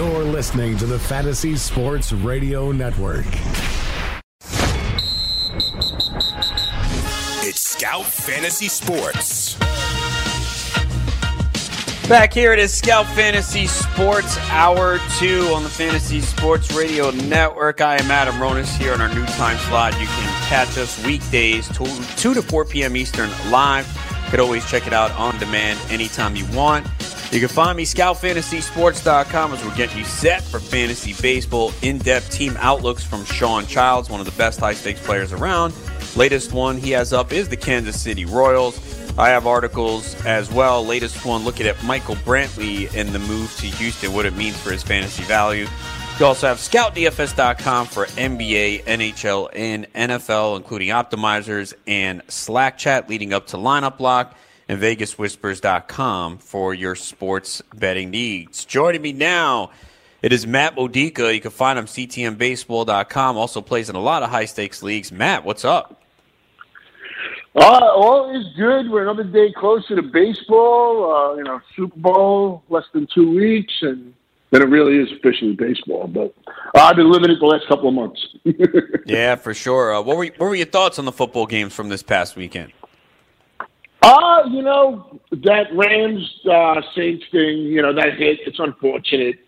You're listening to the Fantasy Sports Radio Network. It's Scout Fantasy Sports. Back here it is Scout Fantasy Sports Hour 2 on the Fantasy Sports Radio Network. I am Adam Ronis here on our new time slot. You can catch us weekdays 2, 2 to 4 p.m. Eastern live. You could always check it out on demand anytime you want. You can find me, scoutfantasysports.com, as we're getting you set for fantasy baseball. In depth team outlooks from Sean Childs, one of the best high stakes players around. Latest one he has up is the Kansas City Royals. I have articles as well. Latest one looking at Michael Brantley and the move to Houston, what it means for his fantasy value. You also have scoutdfs.com for NBA, NHL, and NFL, including optimizers and Slack chat leading up to lineup lock and VegasWhispers.com for your sports betting needs. Joining me now, it is Matt Modica. You can find him CTMBaseball.com. Also plays in a lot of high stakes leagues. Matt, what's up? Uh, all is good. We're another day closer to baseball. Uh, you know, Super Bowl less than two weeks, and then it really is officially baseball. But uh, I've been living it the last couple of months. yeah, for sure. Uh, what were what were your thoughts on the football games from this past weekend? Uh, you know, that Rams uh, Saints thing, you know, that hit, it's unfortunate.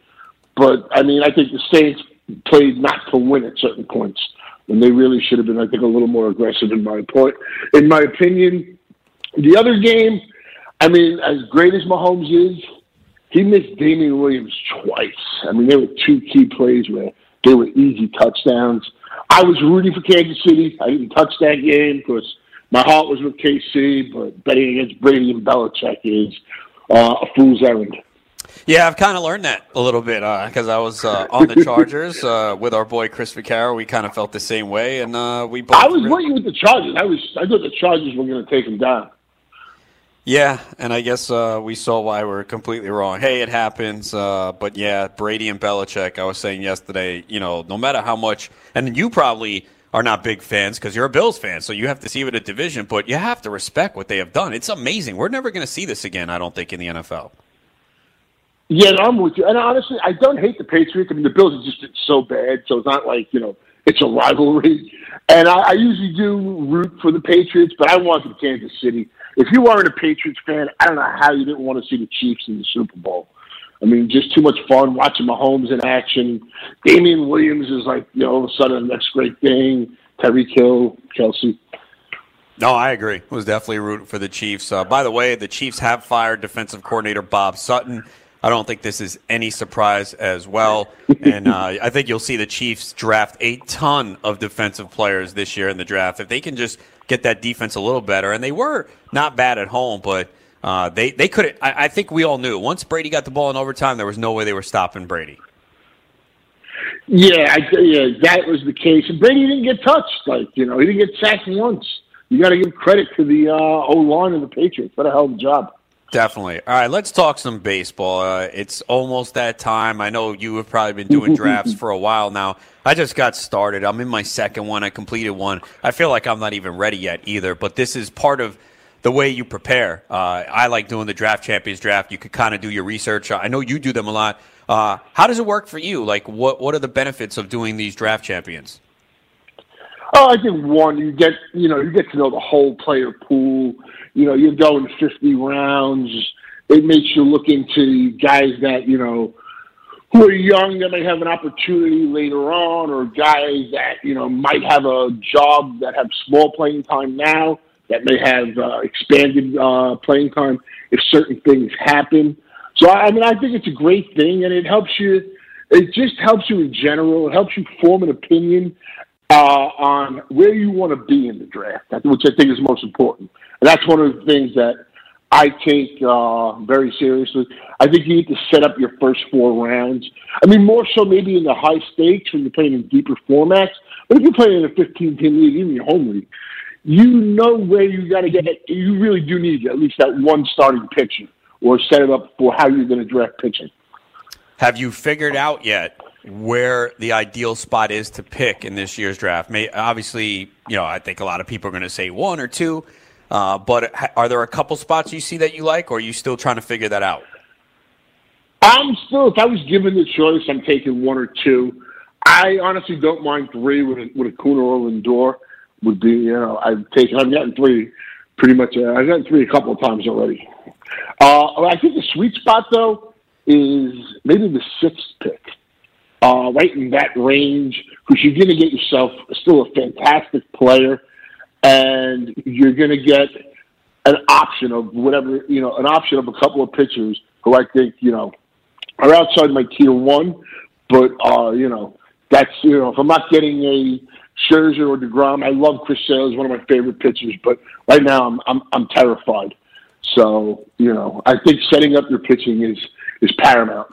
But, I mean, I think the Saints played not to win at certain points. And they really should have been, I think, a little more aggressive in my point. In my opinion, the other game, I mean, as great as Mahomes is, he missed Damien Williams twice. I mean, there were two key plays where they were easy touchdowns. I was rooting for Kansas City. I didn't touch that game because my heart was with KC, but betting against Brady and Belichick is uh, a fool's errand. Yeah, I've kind of learned that a little bit because uh, I was uh, on the Chargers uh, with our boy Chris Vaccaro. We kind of felt the same way, and uh, we both. I was really... with the Chargers. I was. I thought the Chargers were going to take him down. Yeah, and I guess uh, we saw why we are completely wrong. Hey, it happens. Uh, but yeah, Brady and Belichick. I was saying yesterday. You know, no matter how much, and you probably are not big fans because you're a Bills fan, so you have to see it a division, but you have to respect what they have done. It's amazing. We're never going to see this again, I don't think, in the NFL. Yeah, I'm with you. And honestly, I don't hate the Patriots. I mean, the Bills are just so bad, so it's not like, you know, it's a rivalry. And I, I usually do root for the Patriots, but I wanted Kansas City. If you weren't a Patriots fan, I don't know how you didn't want to see the Chiefs in the Super Bowl. I mean, just too much fun watching Mahomes in action. Damien Williams is like, you know, all of a sudden the next great thing. Tyreek Hill, Kelce. No, I agree. It was definitely rooting for the Chiefs. Uh, by the way, the Chiefs have fired defensive coordinator Bob Sutton. I don't think this is any surprise as well. And uh, I think you'll see the Chiefs draft a ton of defensive players this year in the draft. If they can just get that defense a little better, and they were not bad at home, but uh, they they couldn't. I, I, think we all knew once Brady got the ball in overtime, there was no way they were stopping Brady. Yeah, I, yeah, that was the case. And Brady didn't get touched. Like you know, he didn't get sacked once. You got to give credit to the uh, O line of the Patriots. What a hell of a job. Definitely. All right, let's talk some baseball. Uh, it's almost that time. I know you have probably been doing drafts for a while now. I just got started. I'm in my second one. I completed one. I feel like I'm not even ready yet either, but this is part of the way you prepare. Uh, I like doing the draft champions draft. You could kind of do your research. I know you do them a lot. Uh, how does it work for you? Like, what what are the benefits of doing these draft champions? Oh, I think one, you get you know you get to know the whole player pool. You know, you're going 50 rounds. It makes you look into guys that you know who are young that may have an opportunity later on, or guys that you know might have a job that have small playing time now that may have uh, expanded uh, playing time if certain things happen. So I mean, I think it's a great thing, and it helps you. It just helps you in general. It helps you form an opinion uh, on where you want to be in the draft, which I think is most important. And that's one of the things that I take uh, very seriously. I think you need to set up your first four rounds. I mean, more so maybe in the high stakes when you're playing in deeper formats. But if you're playing in a 15 team league, even your home league, you know where you got to get it. You really do need at least that one starting pitcher or set it up for how you're going to draft pitching. Have you figured out yet where the ideal spot is to pick in this year's draft? May, obviously, you know, I think a lot of people are going to say one or two. Uh, but are there a couple spots you see that you like, or are you still trying to figure that out? I'm still, if I was given the choice, I'm taking one or two. I honestly don't mind three with a, with Acuna or Lindor. Would be, you know, I've taken, I've gotten three pretty much. Uh, I've gotten three a couple of times already. Uh, I think the sweet spot though is maybe the sixth pick, uh, right in that range, because you're going to get yourself still a fantastic player and you're going to get an option of whatever you know, an option of a couple of pitchers who I think you know are outside my tier one, but uh, you know that's you know if I'm not getting a Scherzer or Degrom, I love Chris Sale, he's one of my favorite pitchers, but right now I'm I'm I'm terrified. So you know I think setting up your pitching is is paramount.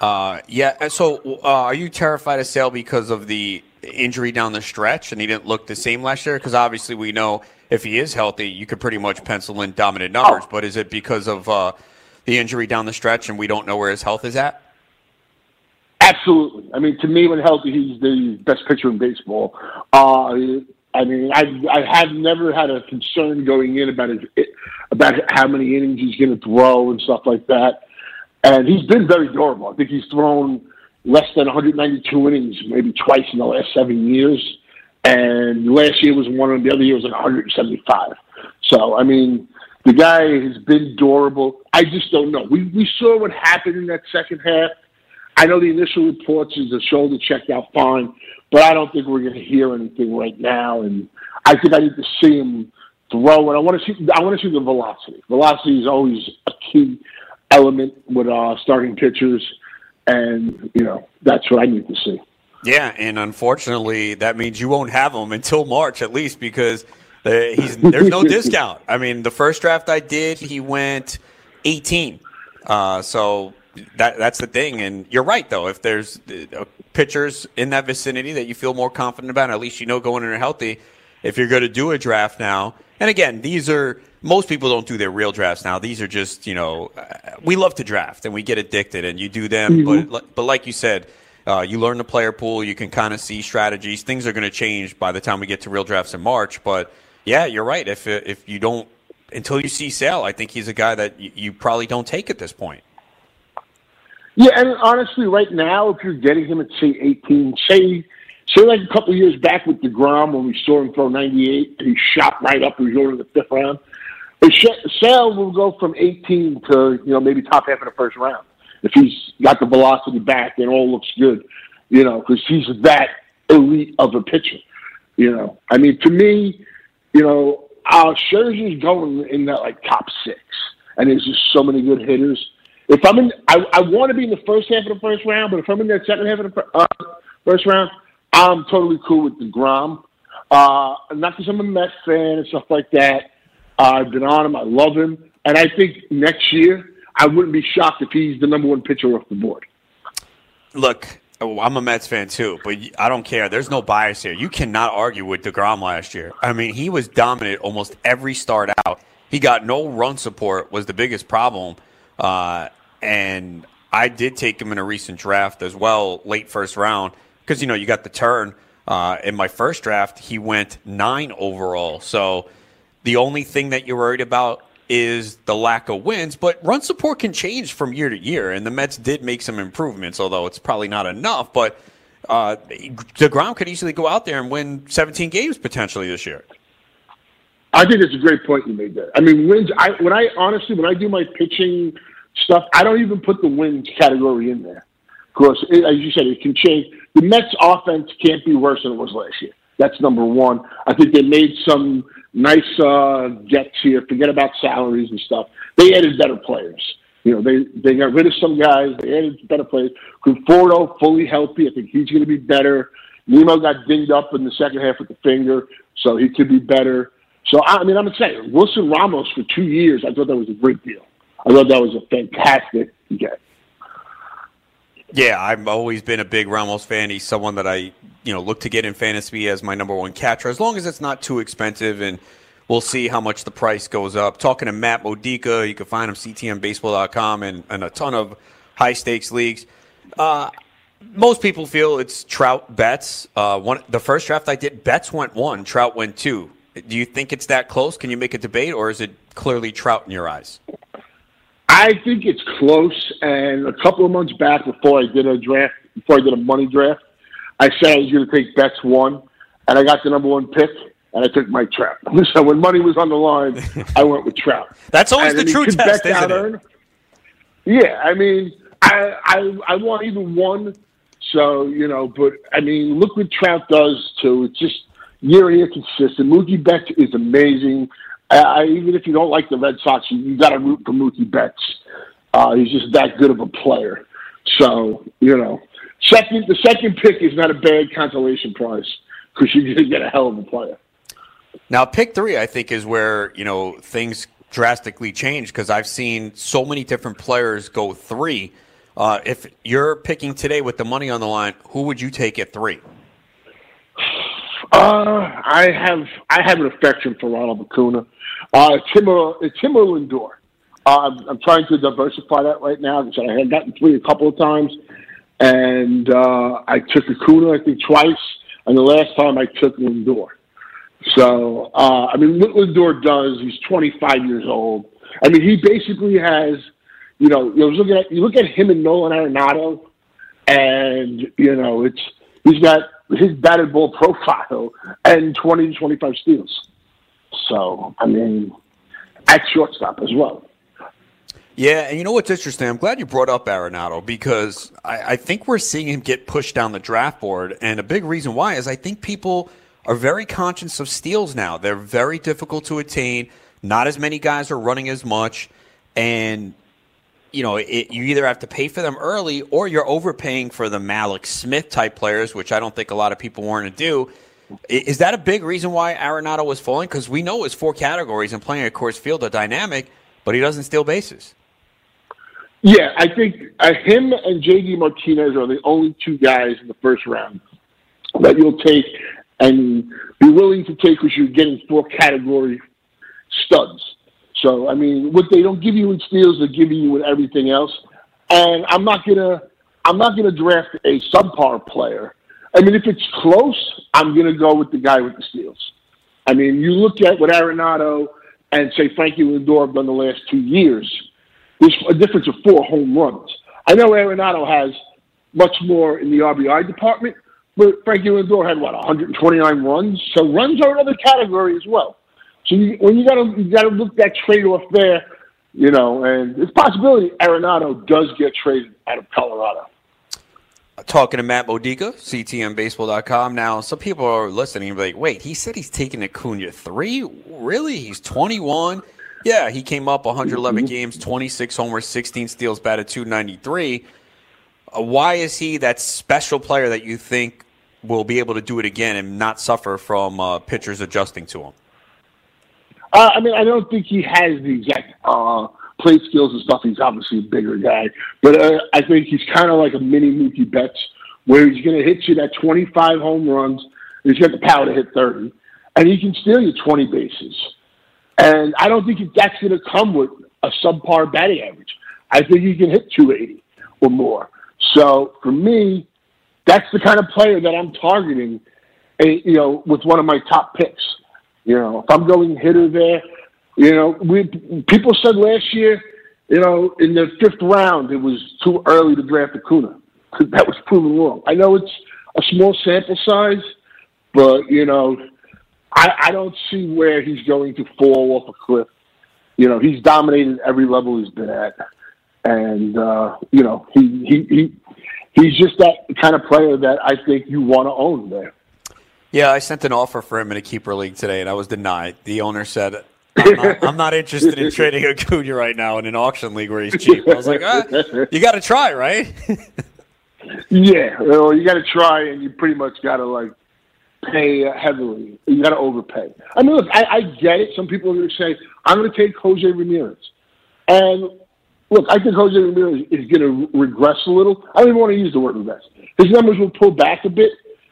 Uh, yeah. So, uh, are you terrified of Sale because of the injury down the stretch, and he didn't look the same last year? Because obviously, we know if he is healthy, you could pretty much pencil in dominant numbers. Oh. But is it because of uh, the injury down the stretch, and we don't know where his health is at? Absolutely. I mean, to me, when healthy, he's the best pitcher in baseball. Uh, I mean, I I have never had a concern going in about his about how many innings he's going to throw and stuff like that. And he's been very durable. I think he's thrown less than 192 innings maybe twice in the last seven years. And last year was one, and the other year was like 175. So, I mean, the guy has been durable. I just don't know. We, we saw what happened in that second half. I know the initial reports is the shoulder checked out fine, but I don't think we're going to hear anything right now. And I think I need to see him throw. And I want to see. I want to see the velocity. Velocity is always a key element with uh, starting pitchers and you know that's what I need to see. Yeah, and unfortunately, that means you won't have him until March at least because he's there's no discount. I mean, the first draft I did, he went 18. Uh, so that that's the thing. And you're right though. If there's uh, pitchers in that vicinity that you feel more confident about, at least you know going in are healthy. If you're going to do a draft now, and again, these are most people don't do their real drafts now. These are just, you know, we love to draft and we get addicted and you do them. Mm-hmm. But, but like you said, uh, you learn the player pool. You can kind of see strategies. Things are going to change by the time we get to real drafts in March. But yeah, you're right. If if you don't until you see Sale, I think he's a guy that you, you probably don't take at this point. Yeah, and honestly, right now, if you're getting him at say 18, say say like a couple years back with Degrom when we saw him throw 98, he shot right up. He was going to the fifth round. Sale will go from 18 to you know maybe top half of the first round if he's got the velocity back and all looks good, you know, because he's that elite of a pitcher. You know, I mean, to me, you know, uh, Scherzer's going in that like top six, and there's just so many good hitters. If I'm in, I, I want to be in the first half of the first round, but if I'm in the second half of the uh, first round, I'm totally cool with Degrom. Uh, not because I'm a Mets fan and stuff like that. I've been on him. I love him. And I think next year, I wouldn't be shocked if he's the number one pitcher off the board. Look, I'm a Mets fan too, but I don't care. There's no bias here. You cannot argue with DeGrom last year. I mean, he was dominant almost every start out. He got no run support was the biggest problem. Uh, and I did take him in a recent draft as well, late first round, because, you know, you got the turn. Uh, in my first draft, he went nine overall. So the only thing that you're worried about is the lack of wins, but run support can change from year to year, and the Mets did make some improvements, although it's probably not enough. But uh, Degrom could easily go out there and win 17 games potentially this year. I think it's a great point you made there. I mean, wins. I when I honestly when I do my pitching stuff, I don't even put the wins category in there because, as you said, it can change. The Mets' offense can't be worse than it was last year. That's number one. I think they made some nice uh, gets here. Forget about salaries and stuff. They added better players. You know, they they got rid of some guys. They added better players. Conforto fully healthy. I think he's going to be better. Nimmo got dinged up in the second half with the finger, so he could be better. So I mean, I'm say Wilson Ramos for two years. I thought that was a great deal. I thought that was a fantastic get. Yeah, I've always been a big Ramos fan. He's someone that I, you know, look to get in fantasy as my number one catcher, as long as it's not too expensive. And we'll see how much the price goes up. Talking to Matt Modica, you can find him ctmbaseball.com and, and a ton of high stakes leagues. Uh, most people feel it's Trout Betts. Uh, one the first draft I did, Betts went one, Trout went two. Do you think it's that close? Can you make a debate, or is it clearly Trout in your eyes? I think it's close. And a couple of months back, before I did a draft, before I did a money draft, I said I was going to take Betts one, and I got the number one pick, and I took Mike Trout. So when money was on the line, I went with Trout. That's always And the true test, isn't it? earn. Yeah, I mean, I, I I want either one. So you know, but I mean, look what Trout does too. It's just year in year consistent. Mookie Betts is amazing. I, even if you don't like the Red Sox, you, you got to root for Mookie Betts. Uh, he's just that good of a player. So you know, second the second pick is not a bad consolation prize because you're going to get a hell of a player. Now, pick three, I think, is where you know things drastically change because I've seen so many different players go three. Uh, if you're picking today with the money on the line, who would you take at three? Uh, I have I have an affection for Ronald Acuna. Uh, Timur Timur Lindor. Uh, I'm, I'm trying to diversify that right now because I had gotten three a couple of times, and uh, I took Acuna I think twice, and the last time I took Lindor. So uh, I mean, what Lindor does, he's 25 years old. I mean, he basically has, you know, you looking at you look at him and Nolan Arenado, and you know, it's he's got his batted ball profile and 20 to 25 steals. So, I mean, at shortstop as well. Yeah, and you know what's interesting? I'm glad you brought up Arenado because I, I think we're seeing him get pushed down the draft board, and a big reason why is I think people are very conscious of steals now. They're very difficult to attain. Not as many guys are running as much, and you know it, you either have to pay for them early or you're overpaying for the Mallex Smith type players, which I don't think a lot of people want to do. Is that a big reason why Arenado was falling? Because we know it's four categories and playing at Coors Field are dynamic, but he doesn't steal bases. Yeah, I think uh, him and JD Martinez are the only two guys in the first round that you'll take and be willing to take because you're getting four category studs. So, I mean, what they don't give you in steals, they're giving you in everything else. And I'm not gonna, I'm not gonna draft a subpar player. I mean, if it's close, I'm gonna go with the guy with the steals. I mean, you look at what Arenado and say Frankie Lindor have done the last two years. There's a difference of four home runs. I know Arenado has much more in the RBI department, but Frankie Lindor had what 129 runs. So runs are another category as well. So you, when you got to you got to look that trade off there, you know, and it's a possibility Arenado does get traded out of Colorado. Talking to Matt Modica, CTMBaseball.com. Now, some people are listening and be like, wait, he said he's taking Acuna three? Really? He's 21? Yeah, he came up 111 games, 26 homers, 16 steals, batted 293. Uh, why is he that special player that you think will be able to do it again and not suffer from uh, pitchers adjusting to him? Uh, I mean, I don't think he has the exact uh, plate skills and stuff. He's obviously a bigger guy, but uh, I think he's kind of like a mini Mookie Betts, where he's going to hit you that 25 home runs. He's got the power to hit 30, and he can steal you 20 bases. And I don't think that's going to come with a subpar batting average. I think he can hit 280 or more. So for me, that's the kind of player that I'm targeting. eh, You know, with one of my top picks. You know, if I'm going hitter there, you know, we people said last year, you know, in the fifth round it was too early to draft Acuna. That was proven wrong. I know it's a small sample size, but you know, I, I don't see where he's going to fall off a cliff. You know, he's dominated every level he's been at, and uh, you know, he he he he's just that kind of player that I think you want to own there. Yeah, I sent an offer for him in a keeper league today, and I was denied. The owner said, I'm not, I'm not interested in trading Acuna right now in an auction league where he's cheap. I was like, ah, you got to try, right? Yeah, well, you got to try, and you pretty much got to like pay heavily. You got to overpay. I mean, look, I, I get it. Some people are going to say, I'm going to take Jose Ramirez. And look, I think Jose Ramirez is going to regress a little. I don't even want to use the word regress. His numbers will pull back a bit.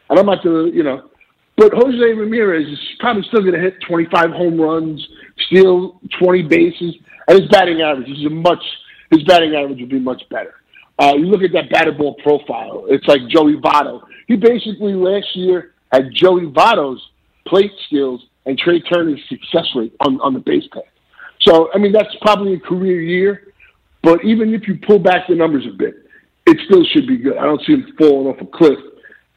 And I'm not going to, you know, but Jose Ramirez is probably still going to hit 25 home runs, steal 20 bases, and his batting average is much, his batting average would be much better. Uh, you look at that batted ball profile. It's like Joey Votto. He basically last year had Joey Votto's plate skills and Trea Turner's success rate on, on the base path. So, I mean, that's probably a career year. But even if you pull back the numbers a bit, it still should be good. I don't see him falling off a cliff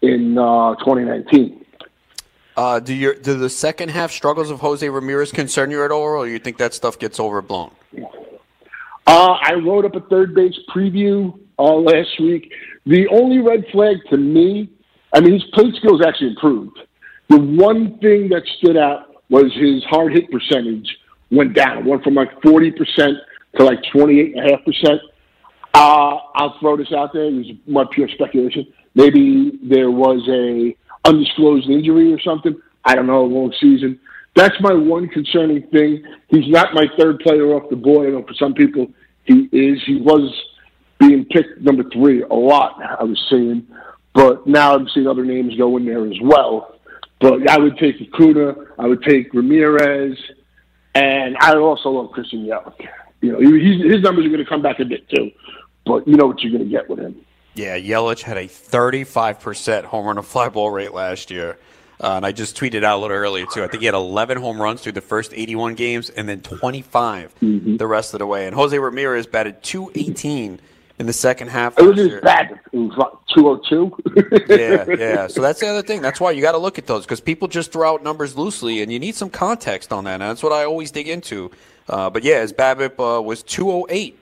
in uh, 2019. Uh, do your do the second half struggles of Jose Ramirez concern you at all, or do you think that stuff gets overblown? Uh, I wrote up a third base preview uh, last week. The only red flag to me, I mean, his plate skills actually improved. The one thing that stood out was his hard hit percentage went down. It went from like 40% to like 28.5%. Uh, I'll throw this out there. This is my pure speculation. Maybe there was a undisclosed injury or something. I don't know, a long season. That's my one concerning thing. He's not my third player off the board. I know for some people he is. He was being picked number three a lot, I was seeing. But now I'm seeing other names go in there as well. But I would take Acuna, I would take Ramirez, and I also love Christian Yelich. You know, his numbers are going to come back a bit too, but you know what you're going to get with him. Yeah, Yelich had a 35% home run to fly ball rate last year. Uh, and I just tweeted out a little earlier, too. I think he had 11 home runs through the first 81 games and then 25 Mm-hmm. the rest of the way. And Jose Ramirez batted 218 in the second half. It was year. bad. It was like 202. yeah, yeah. So that's the other thing. That's why you got to look at those because people just throw out numbers loosely, and you need some context on that. And that's what I always dig into. Uh, but yeah, his BABIP uh, was 208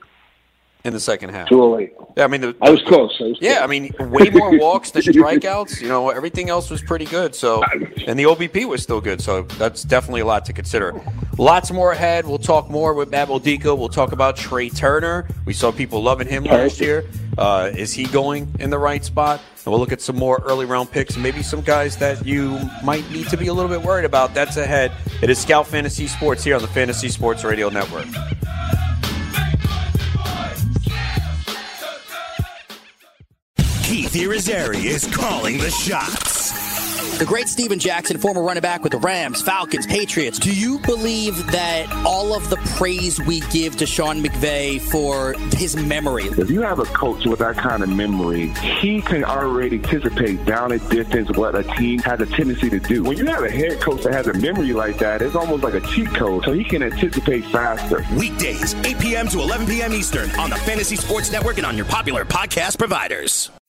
in the second half. 208. Yeah, I mean, the, I was close. I was yeah, close. I mean, way more walks than strikeouts. You know, everything else was pretty good. So, and the OBP was still good. So that's definitely a lot to consider. Lots more ahead. We'll talk more with Matt Modica. We'll talk about Trea Turner. We saw people loving him last year. Uh, is he going in the right spot? And we'll look at some more early round picks and maybe some guys that you might need to be a little bit worried about. That's ahead. It is Scout Fantasy Sports here on the Fantasy Sports Radio Network. Keith Irizarry is calling the shots. The great Steven Jackson, former running back with the Rams, Falcons, Patriots. Do you believe that all of the praise we give to Sean McVay for his memory, If you have a coach with that kind of memory, he can already anticipate down a distance what a team has a tendency to do. When you have a head coach that has a memory like that, it's almost like a cheat code, so he can anticipate faster. Weekdays, 8 p.m. to 11 p.m. Eastern on the Fantasy Sports Network and on your popular podcast providers.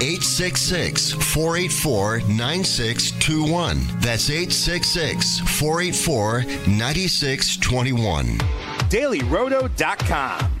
866 484 9621. That's 866 484 9621. DailyRoto.com.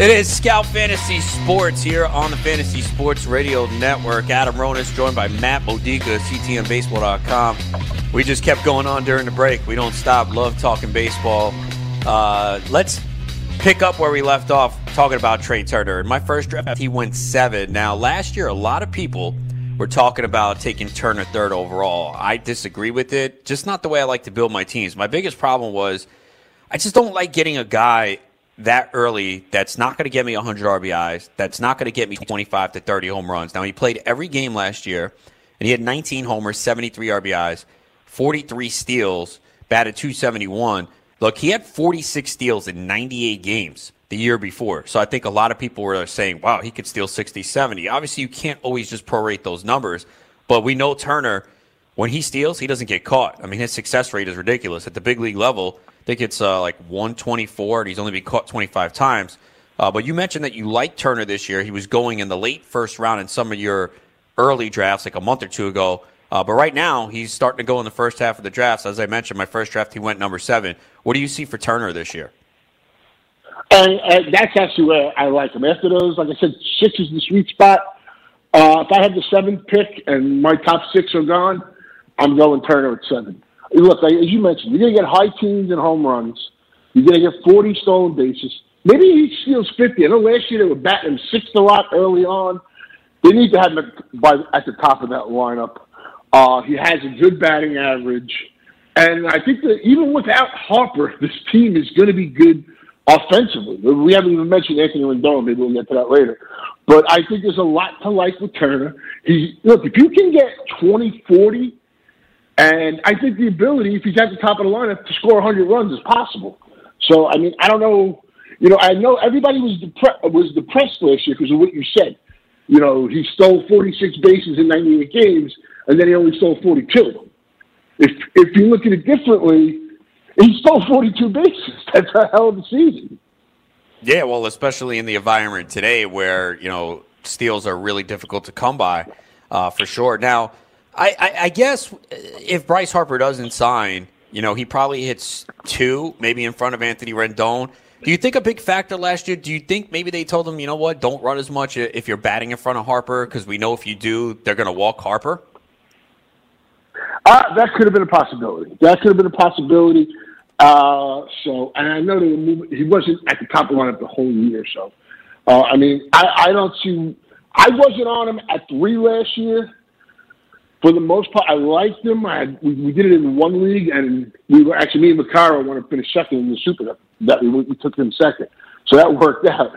It is Scout Fantasy Sports here on the Fantasy Sports Radio Network. Adam Ronis joined by Matt Modica, CTMBaseball.com. We just kept going on during the break. We don't stop. Love talking baseball. Uh, let's pick up where we left off talking about Trea Turner. In my first draft, he went seven. Now, last year, a lot of people were talking about taking Turner third overall. I disagree with it, just not the way I like to build my teams. My biggest problem was I just don't like getting a guy that early that's not going to get me 100 RBIs, that's not going to get me 25 to 30 home runs. Now, he played every game last year, and he had 19 homers, 73 RBIs, 43 steals, batted 271. Look, he had 46 steals in 98 games the year before. So I think a lot of people were saying, wow, he could steal 60, 70. Obviously, you can't always just prorate those numbers, but we know Turner, when he steals, he doesn't get caught. I mean, his success rate is ridiculous. At the big league level, I think it's uh, like 124, and he's only been caught 25 times. Uh, but you mentioned that you liked Turner this year. He was going in the late first round in some of your early drafts, like a month or two ago. Uh, but right now, he's starting to go in the first half of the drafts. As I mentioned, my first draft, he went number seven. What do you see for Turner this year? And, and that's actually where I like him. After those, like I said, six is the sweet spot. Uh, if I had the seventh pick and my top six are gone, I'm going Turner at seven. Look, as you mentioned, you're going to get high teens and home runs. You're going to get 40 stolen bases. Maybe he steals 50. I know last year they were batting sixth a lot early on. They need to have him at the top of that lineup. Uh, he has a good batting average. And I think that even without Harper, this team is going to be good offensively. We haven't even mentioned Anthony Rendon. Maybe we'll get to that later. But I think there's a lot to like with Turner. He look if you can get 20, 40, and I think the ability, if he's at the top of the lineup, to score 100 runs is possible. So I mean, I don't know. You know, I know everybody was depre- was depressed last year because of what you said. You know, he stole 46 bases in 98 games, and then he only stole 42. If if you look at it differently, he stole 42 bases. That's a hell of a season. Yeah, well, especially in the environment today where, you know, steals are really difficult to come by, uh, for sure. Now, I, I, I, guess if Bryce Harper doesn't sign, you know, he probably hits two, maybe in front of Anthony Rendon. Do you think a big factor last year? Do you think maybe they told him, you know what, don't run as much if you're batting in front of Harper because we know if you do, they're going to walk Harper? Uh, that could have been a possibility. That could have been a possibility. Uh, so, and I know that he wasn't at the top of the lineup the whole year. So, uh, I mean, I, I don't see. I wasn't on him at three last year. For the most part, I liked him. I had, we, we did it in one league, and we were actually me and Macaro wanted to finish second in the Super. That we, we took him second, so that worked out.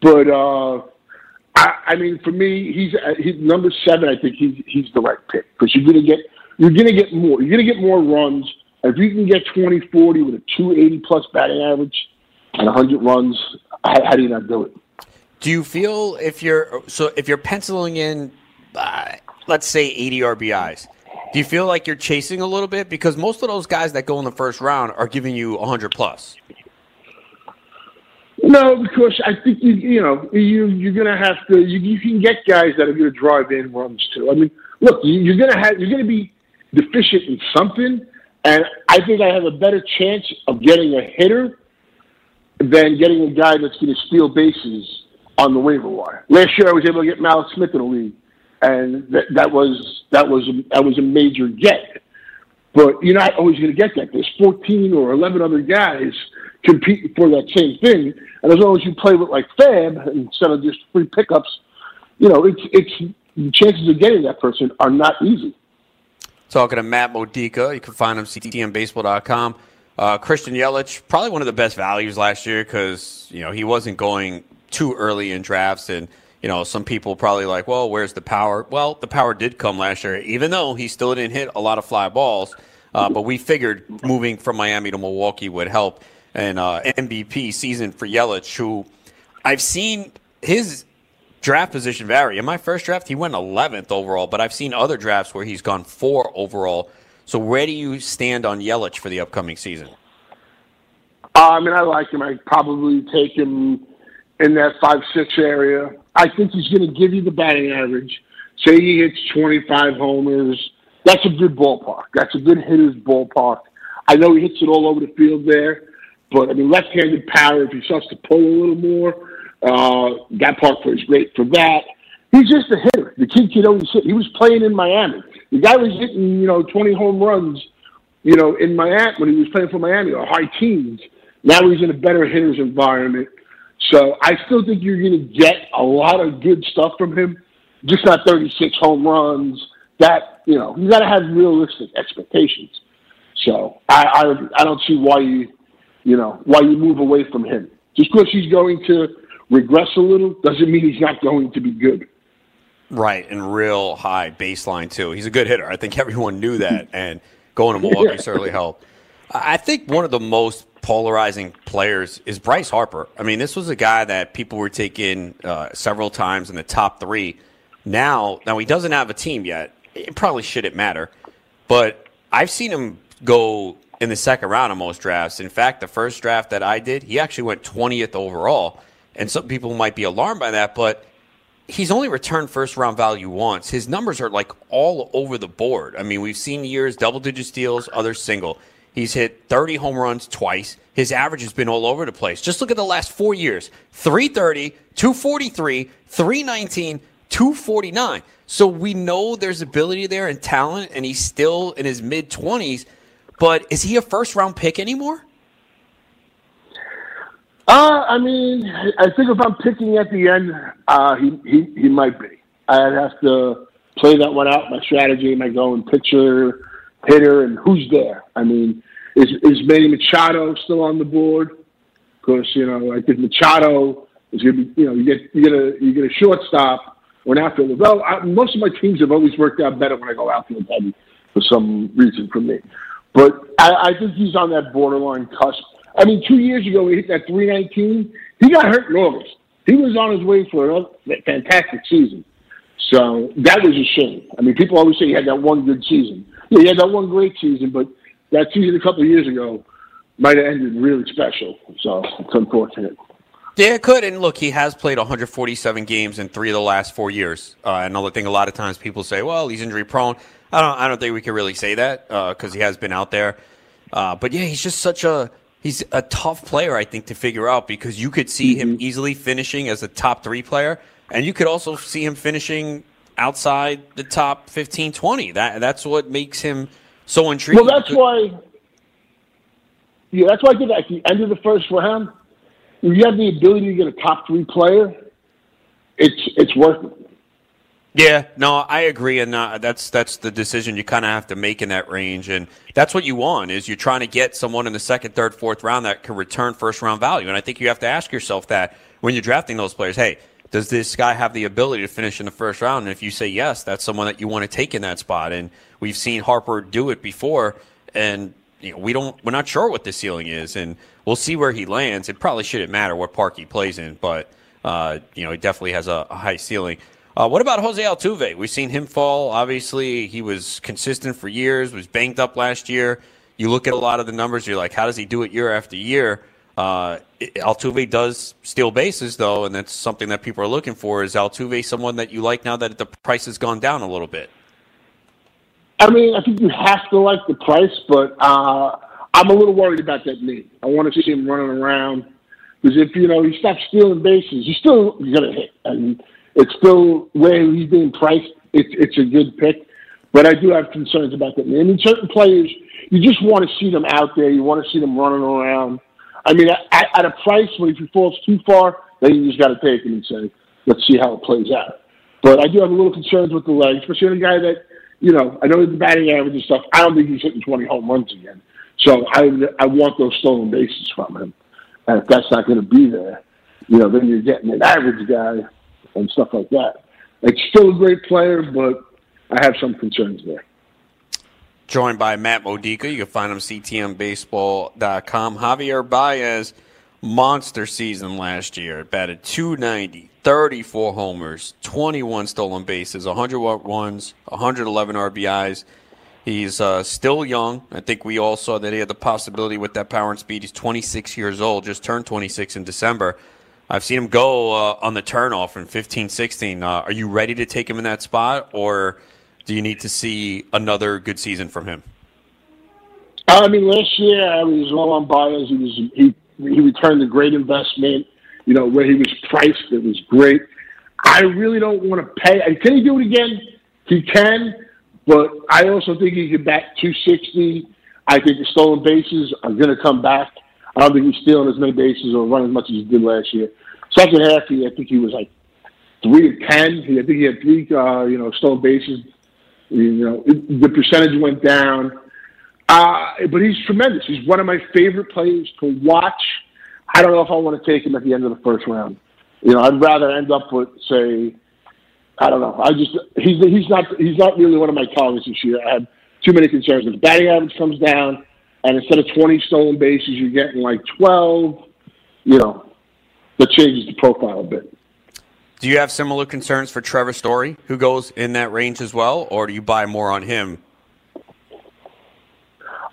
But uh, I, I mean, for me, he's he's number seven. I think he's he's the right pick because you're gonna get you're gonna get more. You're gonna get more runs if you can get 20, 40 with a 280 plus batting average and 100 runs, how, how do you not do it? Do you feel if you're so if you're penciling in, uh, let's say 80 RBIs, do you feel like you're chasing a little bit because most of those guys that go in the first round are giving you 100 plus? No, because I think you you know you you're gonna have to you, you can get guys that are gonna drive in runs too. I mean, look, you, you're gonna have you're gonna be deficient in something, and I think I have a better chance of getting a hitter than getting a guy that's to steal bases on the waiver wire. Last year, I was able to get Mallex Smith in the league, and that, that was that was that was a major get. But you're not always going to get that. There's 14 or 11 other guys competing for that same thing, and as long as you play with like FAAB instead of just free pickups, you know, it's it's the chances of getting that person are not easy. Talking to Matt Modica. You can find him ctmbaseball.com. Uh, Christian Yelich, probably one of the best values last year because you know he wasn't going too early in drafts, and you know some people probably like, well, where's the power? Well, the power did come last year, even though he still didn't hit a lot of fly balls. Uh, but we figured moving from Miami to Milwaukee would help. And uh, MVP season for Yelich, who I've seen his draft position vary. In my first draft, he went 11th overall, but I've seen other drafts where he's gone four overall. So where do you stand on Yelich for the upcoming season? Uh, I mean, I like him. I'd probably take him in that five six area. I think he's going to give you the batting average. Say he hits 25 homers. That's a good ballpark. That's a good hitter's ballpark. I know he hits it all over the field there, but I mean, left-handed power. If he starts to pull a little more, uh, that park is great for that. He's just a hitter. The kid can always hit. He was playing in Miami. The guy was hitting, you know, 20 home runs, you know, in Miami when he was playing for Miami or high teens. Now he's in a better hitter's environment. So I still think you're going to get a lot of good stuff from him, just not 36 home runs. That you know, you got to have realistic expectations. So I, I I don't see why you you know why you move away from him. Just because he's going to regress a little doesn't mean he's not going to be good. Right, and real high baseline too. He's a good hitter. I think everyone knew that, and going to Milwaukee yeah. certainly helped. I think one of the most polarizing players is Bryce Harper. I mean, this was a guy that people were taking uh, several times in the top three. Now, now he doesn't have a team yet. It probably shouldn't matter, but I've seen him go in the second round of most drafts. In fact, the first draft that I did, he actually went 20th overall. And some people might be alarmed by that, but he's only returned first round value once. His numbers are like all over the board. I mean, we've seen years double digit steals, others single. He's hit 30 home runs twice. His average has been all over the place. Just look at the last four years 330, 243, 319, 249. So we know there's ability there and talent, and he's still in his mid 20s. But is he a first round pick anymore? Uh, I mean, I think if I'm picking at the end, uh, he, he, he might be. I'd have to play that one out, my strategy, my going pitcher, hitter, and who's there. I mean, is, is Manny Machado still on the board? Because, you know, I think Machado is going to be, you know, you get, you get a, you get a shortstop or an outfielder. Well, I, most of my teams have always worked out better when I go outfield heavy for some reason for me. But I, I think he's on that borderline cusp. I mean, two years ago, he hit that 319. He got hurt in August. He was on his way for a fantastic season. So that was a shame. I mean, people always say he had that one good season. Yeah, he had that one great season, but that season a couple of years ago might have ended really special. So it's unfortunate. Yeah, it could. And look, he has played 147 games in three of the last four years. Uh, another thing, a lot of times people say, "Well, he's injury prone." I don't. I don't think we can really say that because uh, he has been out there. Uh, but yeah, he's just such a he's a tough player, I think, to figure out because you could see mm-hmm. him easily finishing as a top three player, and you could also see him finishing outside the top 15, 20. That that's what makes him so intriguing. Well, that's why. Yeah, that's why I think at the end of the first round, if you have the ability to get a top three player, it's it's worth it. Yeah, no, I agree, and uh, that's that's the decision you kind of have to make in that range, and that's what you want is you're trying to get someone in the second, third, fourth round that can return first round value, and I think you have to ask yourself that when you're drafting those players. Hey, does this guy have the ability to finish in the first round? And if you say yes, that's someone that you want to take in that spot, and we've seen Harper do it before, and you know, we don't we're not sure what the ceiling is, and we'll see where he lands. It probably shouldn't matter what park he plays in, but uh, you know, he definitely has a, a high ceiling. Uh, what about Jose Altuve? We've seen him fall. Obviously, he was consistent for years, was banged up last year. You look at a lot of the numbers, you're like, how does he do it year after year? Uh, Altuve does steal bases, though, and that's something that people are looking for. Is Altuve someone that you like now that the price has gone down a little bit? I mean, I think you have to like the price, but uh, I'm a little worried about that knee. I want to see him running around because if you know he stops stealing bases, he's still going to hit. And it's still where he's being priced. It's it's a good pick, but I do have concerns about that. I mean, certain players, you just want to see them out there. You want to see them running around. I mean, at, at a price where if he falls too far, then you just got to take him and say, let's see how it plays out. But I do have a little concerns with the legs, especially a guy that, you know, I know the batting average and stuff. I don't think he's hitting 20 home runs again. So I I want those stolen bases from him. And if that's not going to be there, you know, then you're getting an average guy and stuff like that. It's still a great player, but I have some concerns there. Joined by Matt Modica. You can find him ctmbaseball.com. Javier Baez, monster season last year. Batted 290, 34 homers, 21 stolen bases, 100 ones, 111 RBIs. He's uh, still young. I think we all saw that he had the possibility with that power and speed. He's 26 years old, just turned 26 in December. I've seen him go uh, on the turnoff in 15 16. Uh, are you ready to take him in that spot, or do you need to see another good season from him? I mean, last year I was all on Baez. He was he he returned a great investment. You know where he was priced, it was great. I really don't want to pay. Can he do it again? He can, but I also think he could bat 260. I think the stolen bases are going to come back. I don't think he's stealing as many bases or running as much as he did last year. Second half, he, I think he was like three to ten. He, I think he had three, uh, you know, stolen bases. You know, it, the percentage went down. Uh, but he's tremendous. He's one of my favorite players to watch. I don't know if I want to take him at the end of the first round. You know, I'd rather end up with say, I don't know. I just he's he's not he's not really one of my targets this year. I have too many concerns. The batting average comes down, and instead of twenty stolen bases, you're getting like twelve. You know, that changes the profile a bit. Do you have similar concerns for Trevor Story, who goes in that range as well, or do you buy more on him?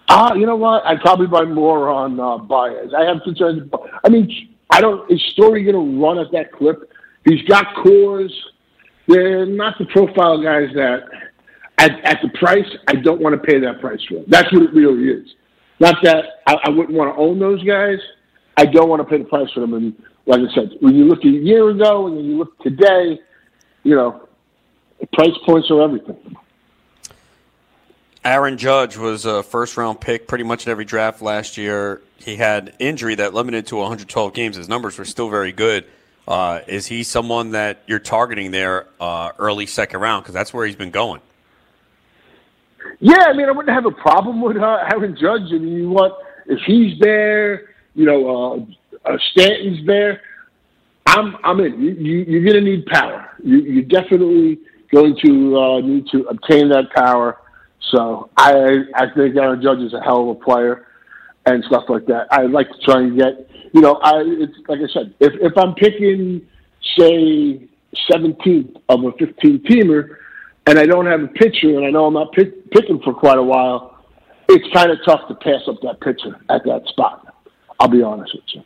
Ah, uh, you know what? I'd probably buy more on uh, Baez. I have concerns. I mean, I don't. Is Story going to run at that clip? He's got Coors. They're not the profile guys that, at, at the price, I don't want to pay that price for. That's what it really is. Not that I, I wouldn't want to own those guys. I don't want to pay the price for them. And like I said, when you look a year ago and then you look today, you know, price points are everything. Aaron Judge was a first round pick pretty much in every draft last year. He had injury that limited to 112 games. His numbers were still very good. Uh, is he someone that you're targeting there uh, early second round? Because that's where he's been going. Yeah, I mean, I wouldn't have a problem with uh, Aaron Judge. I mean, you want if he's there, you know, uh, uh, Stanton's there. I'm I'm in. You, you're going to need power. You, you're definitely going to uh, need to obtain that power. So I I think Aaron Judge is a hell of a player and stuff like that. I like to try and get you know I it's like I said if if I'm picking say 17th of a 15 teamer and I don't have a pitcher and I know I'm not pick, picking for quite a while, it's kind of tough to pass up that pitcher at that spot. I'll be honest with you.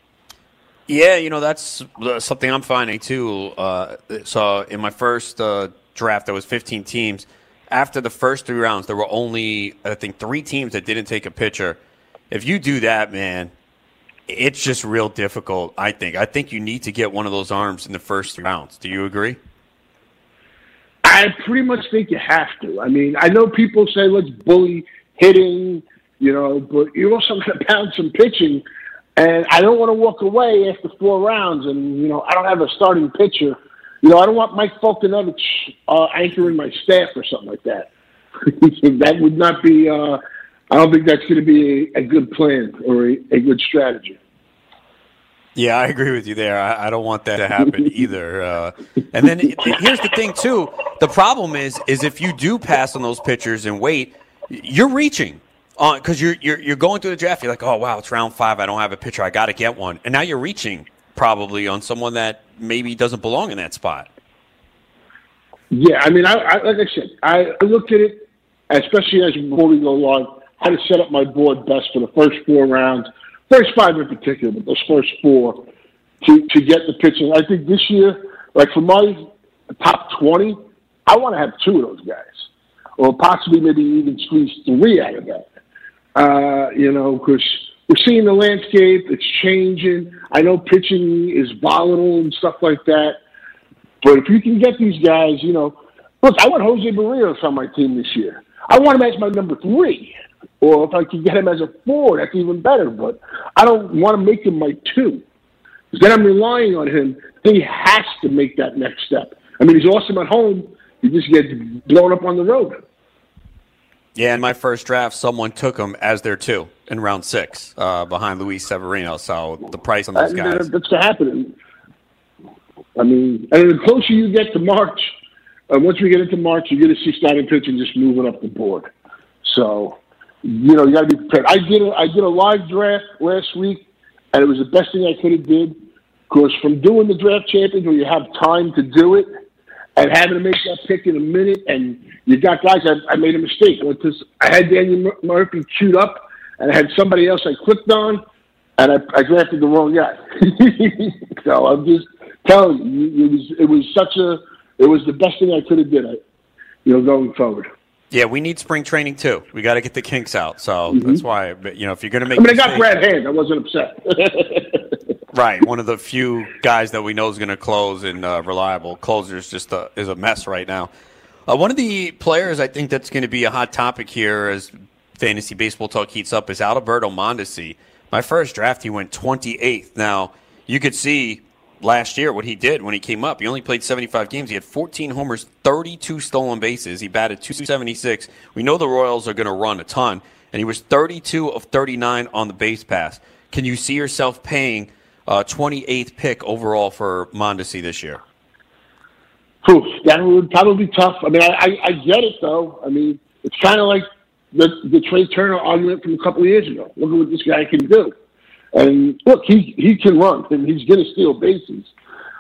Yeah, you know that's something I'm finding too. Uh, so in my first uh, draft, there was 15 teams after the first three rounds, there were only I think three teams that didn't take a pitcher. If you do that, man, it's just real difficult. I think. I think you need to get one of those arms in the first three rounds. Do you agree? I pretty much think you have to. I mean, I know people say let's bully hitting, you know, but you're also going to pound some pitching. And I don't want to walk away after four rounds, and you know, I don't have a starting pitcher you know, I don't want Mike Foltynewicz uh, anchoring my staff or something like that. that would not be. Uh, I don't think that's going to be a, a, good plan or a, a, good strategy. Yeah, I agree with you there. I, I don't want that to happen either. Uh, and then here's the thing too. The problem is, is if you do pass on those pitchers and wait, you're reaching on because you're, you're you're going through the draft. You're like, oh wow, it's round five. I don't have a pitcher. I got to get one. And now you're reaching probably on someone that maybe doesn't belong in that spot. Yeah, I mean, I, I like I said, I looked at it, especially as we go along, how to set up my board best for the first four rounds, first five in particular, but those first four to to get the pitching. I think this year, like for my top twenty, I want to have two of those guys, or possibly maybe even squeeze three out of that. Uh, you know, because we're seeing the landscape. It's changing. I know pitching is volatile and stuff like that. But if you can get these guys, you know, look, I want Jose Berrios on my team this year. I want him as my number three. Or if I can get him as a four, that's even better. But I don't want to make him my two. Because then I'm relying on him. He has to make that next step. I mean, he's awesome at home. He just gets blown up on the road. Yeah, in my first draft, someone took him as their two in round six uh, behind Luis Severino. So the price on those guys. That's happening. I mean, and the closer you get to March, uh, once we get into March, you're going to see starting pitching just moving up the board. So, you know, you got to be prepared. I did a, I did a live draft last week, and it was the best thing I could have did. Because from doing the draft champions, where you have time to do it, and having to make that pick in a minute, and you got guys. I, I made a mistake. I had Daniel Murphy queued up, and I had somebody else I clicked on, and I, I drafted the wrong guy. so I'm just telling you, it was it was such a it was the best thing I could have did. I, you know, going forward. Yeah, we need spring training too. We got to get the kinks out. So mm-hmm. that's why, you know, if you're going to make. I mean, mistakes, I got Brad Hand. I wasn't upset. right, one of the few guys that we know is going to close and uh, reliable. Closers just a, is a mess right now. Uh, one of the players I think that's going to be a hot topic here as fantasy baseball talk heats up is Alberto Mondesi. My first draft, he went 28th. Now, you could see last year what he did when he came up. He only played 75 games. He had 14 homers, 32 stolen bases. He batted 276. We know the Royals are going to run a ton, and he was 32 of 39 on the base pass. Can you see yourself paying uh, 28th pick overall for Mondesi this year? Whew, that would probably be tough. I mean, I, I, I get it though. I mean, it's kind of like the the Trea Turner argument from a couple of years ago. Look at what this guy can do. And look, he he can run and he's going to steal bases.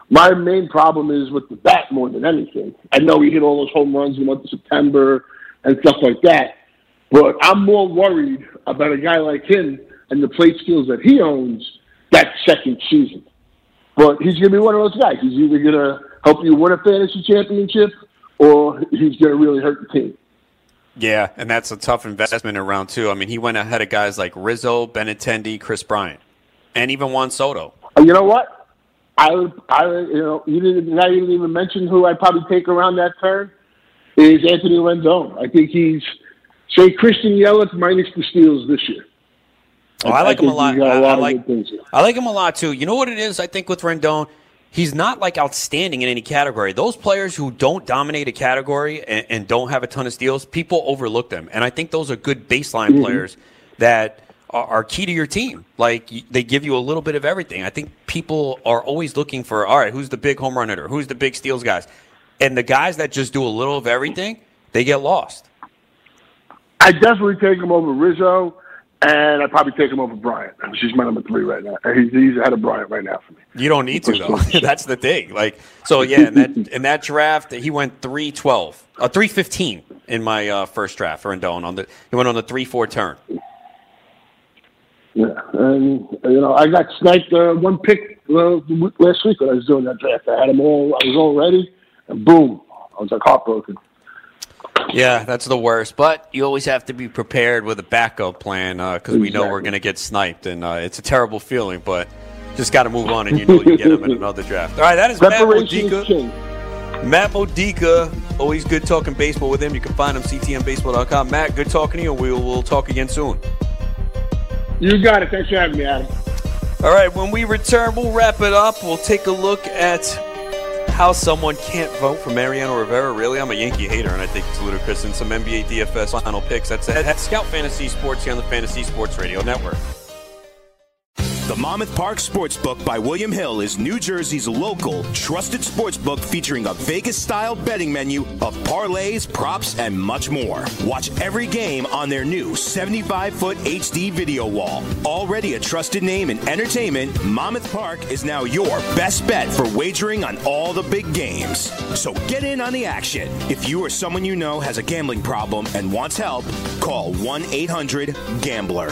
My main problem is with the bat more than anything. I know he hit all those home runs in the month of September and stuff like that, but I'm more worried about a guy like him and the plate skills that he owns that second season. But he's going to be one of those guys. He's either going to help you win a fantasy championship or he's going to really hurt the team. Yeah, and that's a tough investment in round two. I mean, he went ahead of guys like Rizzo, Benintendi, Kris Bryant, and even Juan Soto. Uh, You know what? I would, I would- you know, you didn't, you didn't even mention who I'd probably take around that turn is Anthony Rendon. I think he's, say, Christian Yelich minus the steals this year. Oh, I like him a lot. a I, lot I of like good things here. I like him a lot too. You know what it is? I think with Rendon, he's not like outstanding in any category. Those players who don't dominate a category and, and don't have a ton of steals, people overlook them, and I think those are good baseline Mm-hmm. players that are, are key to your team. Like they give you a little bit of everything. I think people are always looking for all right, who's the big home run hitter, who's the big steals guys, and the guys that just do a little of everything, they get lost. I definitely take him over Rizzo, and I'd probably take him over Bryant. She's my number three right now. He's, he's ahead of Bryant right now for me. You don't need to though. That's the thing. Like so, yeah. In that in that draft, he went three twelve, uh, three fifteen in my uh, first draft for Rendon. On the he went on the three four turn. Yeah, and you know, I got sniped uh, one pick uh, last week when I was doing that draft. I had them all. I was all ready, and boom, I was like heartbroken. Yeah, that's the worst. But you always have to be prepared with a backup plan because we know we're going to get sniped, and uh, it's a terrible feeling. But just got to move on, and you know you get him in another draft. All right, that is Matt Modica. king. Matt Modica, always good talking baseball with him. You can find him ctmbaseball.com. Matt, good talking to you. We'll we'll talk again soon. You got it. Thanks for having me, Adam. All right, when we return, we'll wrap it up. We'll take a look at how someone can't vote for Mariano Rivera. Really, I'm a Yankee hater, and I think it's ludicrous. And some NBA DFS final picks. That's at Scout Fantasy Sports here on the Fantasy Sports Radio Network. The Monmouth Park Sportsbook by William Hill is New Jersey's local, trusted sportsbook featuring a Vegas style betting menu of parlays, props, and much more. Watch every game on their new 75 foot HD video wall. Already a trusted name in entertainment, Monmouth Park is now your best bet for wagering on all the big games. So get in on the action. If you or someone you know has a gambling problem and wants help, call 1 800 Gambler.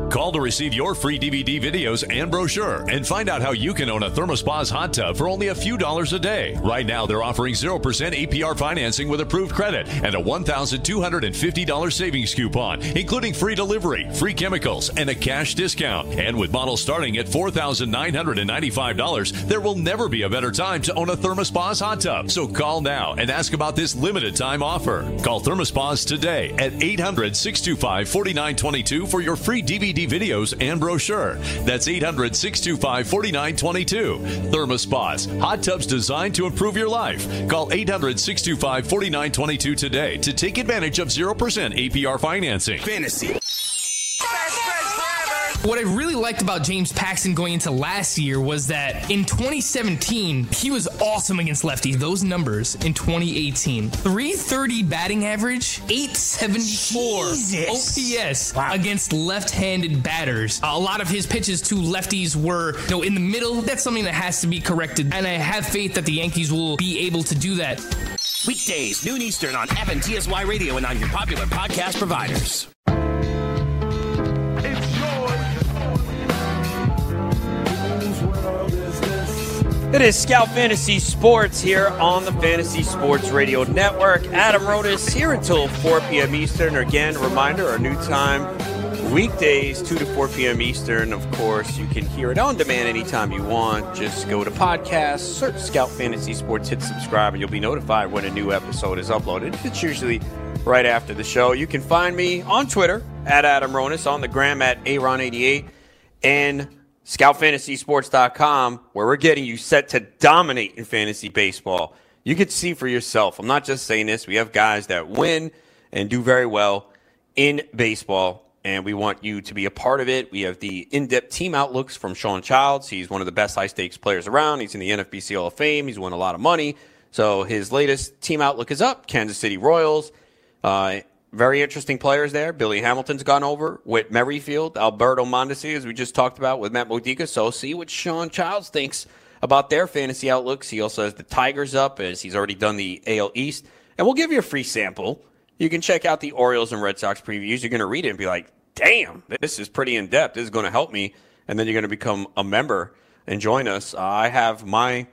Call to receive your free DVD videos and brochure and find out how you can own a ThermoSpa's hot tub for only a few dollars a day. Right now, they're offering 0% APR financing with approved credit and a $1,250 savings coupon, including free delivery, free chemicals, and a cash discount. And with models starting at $4,995, there will never be a better time to own a ThermoSpa's hot tub. So call now and ask about this limited time offer. Call ThermoSpas today at 800 625 4922 for your free DVD videos and brochure. That's 800 625 4922. ThermoSpas, hot tubs designed to improve your life. Call 800 625 4922 today to take advantage of 0% APR financing. Fantasy. What I really liked about James Paxton going into last year was that in 2017, he was awesome against lefties. Those numbers in 2018 330 batting average, 874 OPS against left handed batters. A lot of his pitches to lefties were you know, in the middle. That's something that has to be corrected. And I have faith that the Yankees will be able to do that. Weekdays, noon Eastern on FNTSY Radio and on your popular podcast providers. It is Scout Fantasy Sports here on the Fantasy Sports Radio Network. Adam Ronis here until 4 p.m. Eastern. Again, reminder our new time weekdays, 2 to 4 p.m. Eastern. Of course, you can hear it on demand anytime you want. Just go to podcasts, search Scout Fantasy Sports, hit subscribe, and you'll be notified when a new episode is uploaded. It's usually right after the show. You can find me on Twitter at Adam Ronis, on the gram at Aaron88, and ScoutFantasySports.com, where we're getting you set to dominate in fantasy baseball. You can see for yourself. I'm not just saying this. We have guys that win and do very well in baseball, and we want you to be a part of it. We have the in depth team outlooks from Sean Childs. He's one of the best high stakes players around. He's in the NFBC Hall of Fame. He's won a lot of money. So his latest team outlook is up Kansas City Royals. Uh, very interesting players there. Billy Hamilton's gone over. Whit Merrifield, Alberto Mondesi, as we just talked about with Matt Modica. So see what Sean Childs thinks about their fantasy outlooks. He also has the Tigers up as he's already done the AL East. And we'll give you a free sample. You can check out the Orioles and Red Sox previews. You're going to read it and be like, damn, this is pretty in depth. This is going to help me. And then you're going to become a member and join us. I have my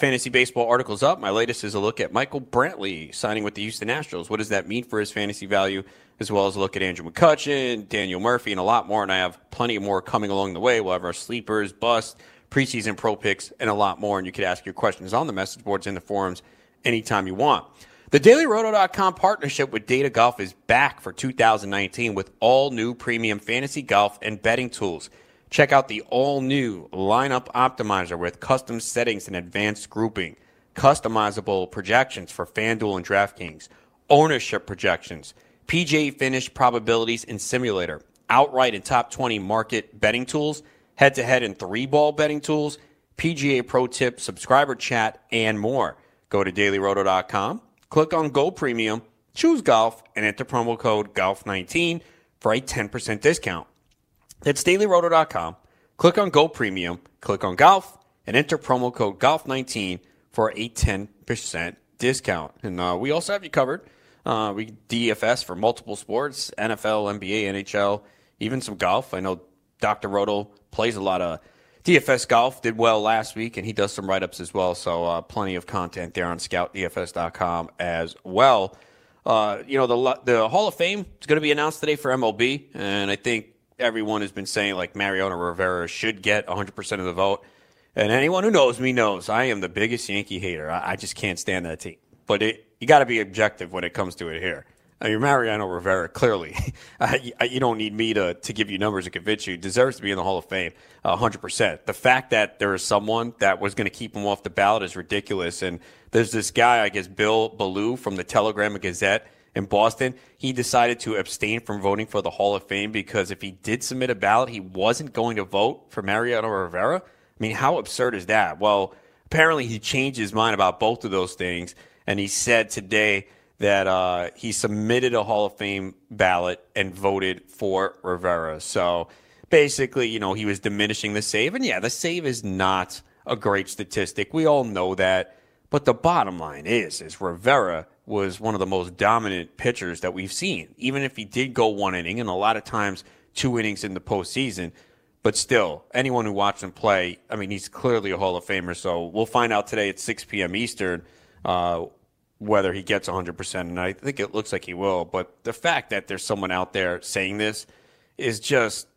fantasy baseball articles up. My latest is a look at Michael Brantley signing with the Houston Astros. What does that mean for his fantasy value? As well as a look at Andrew McCutchen, Daniel Murphy, and a lot more. And I have plenty more coming along the way. We'll have our sleepers, bust, preseason pro picks, and a lot more. And you could ask your questions on the message boards in the forums anytime you want. The DailyRoto.com partnership with Data Golf is back for 2019 with all new premium fantasy golf and betting tools. Check out the all new lineup optimizer with custom settings and advanced grouping, customizable projections for FanDuel and DraftKings, ownership projections, PGA finish probabilities in simulator, outright and top 20 market betting tools, head to head and three ball betting tools, PGA Pro Tip, subscriber chat, and more. Go to dailyroto.com, click on Go Premium, choose golf, and enter promo code GOLF19 for a 10% discount. That's dailyroto.com. Click on Go Premium, click on Golf, and enter promo code GOLF19 for a 10% discount. And uh, we also have you covered. Uh, we DFS for multiple sports NFL, NBA, NHL, even some golf. I know Dr. Roto plays a lot of DFS golf, did well last week, and he does some write ups as well. So, uh, plenty of content there on scoutdfs.com as well. Uh, you know, the, the Hall of Fame is going to be announced today for MLB, and I think everyone has been saying like Mariano Rivera should get 100% of the vote. And anyone who knows me knows I am the biggest Yankee hater. I, I just can't stand that team. But it, you got to be objective when it comes to it here. I mean, Mariano Rivera, clearly, you don't need me to, to give you numbers to convince you, deserves to be in the Hall of Fame 100%. The fact that there is someone that was going to keep him off the ballot is ridiculous. And there's this guy, I guess, Bill Ballou from the Telegram and Gazette in Boston, he decided to abstain from voting for the Hall of Fame because if he did submit a ballot, he wasn't going to vote for Mariano Rivera. I mean, how absurd is that? Well, apparently he changed his mind about both of those things, and he said today that uh, he submitted a Hall of Fame ballot and voted for Rivera. So basically, you know, he was diminishing the save. And yeah, the save is not a great statistic. We all know that. But the bottom line is, is Rivera was one of the most dominant pitchers that we've seen. Even if he did go one inning, and a lot of times two innings in the postseason, but still, anyone who watched him play, I mean, he's clearly a Hall of Famer. So we'll find out today at 6 p.m. Eastern uh, whether he gets 100%. And I think it looks like he will. But the fact that there's someone out there saying this is just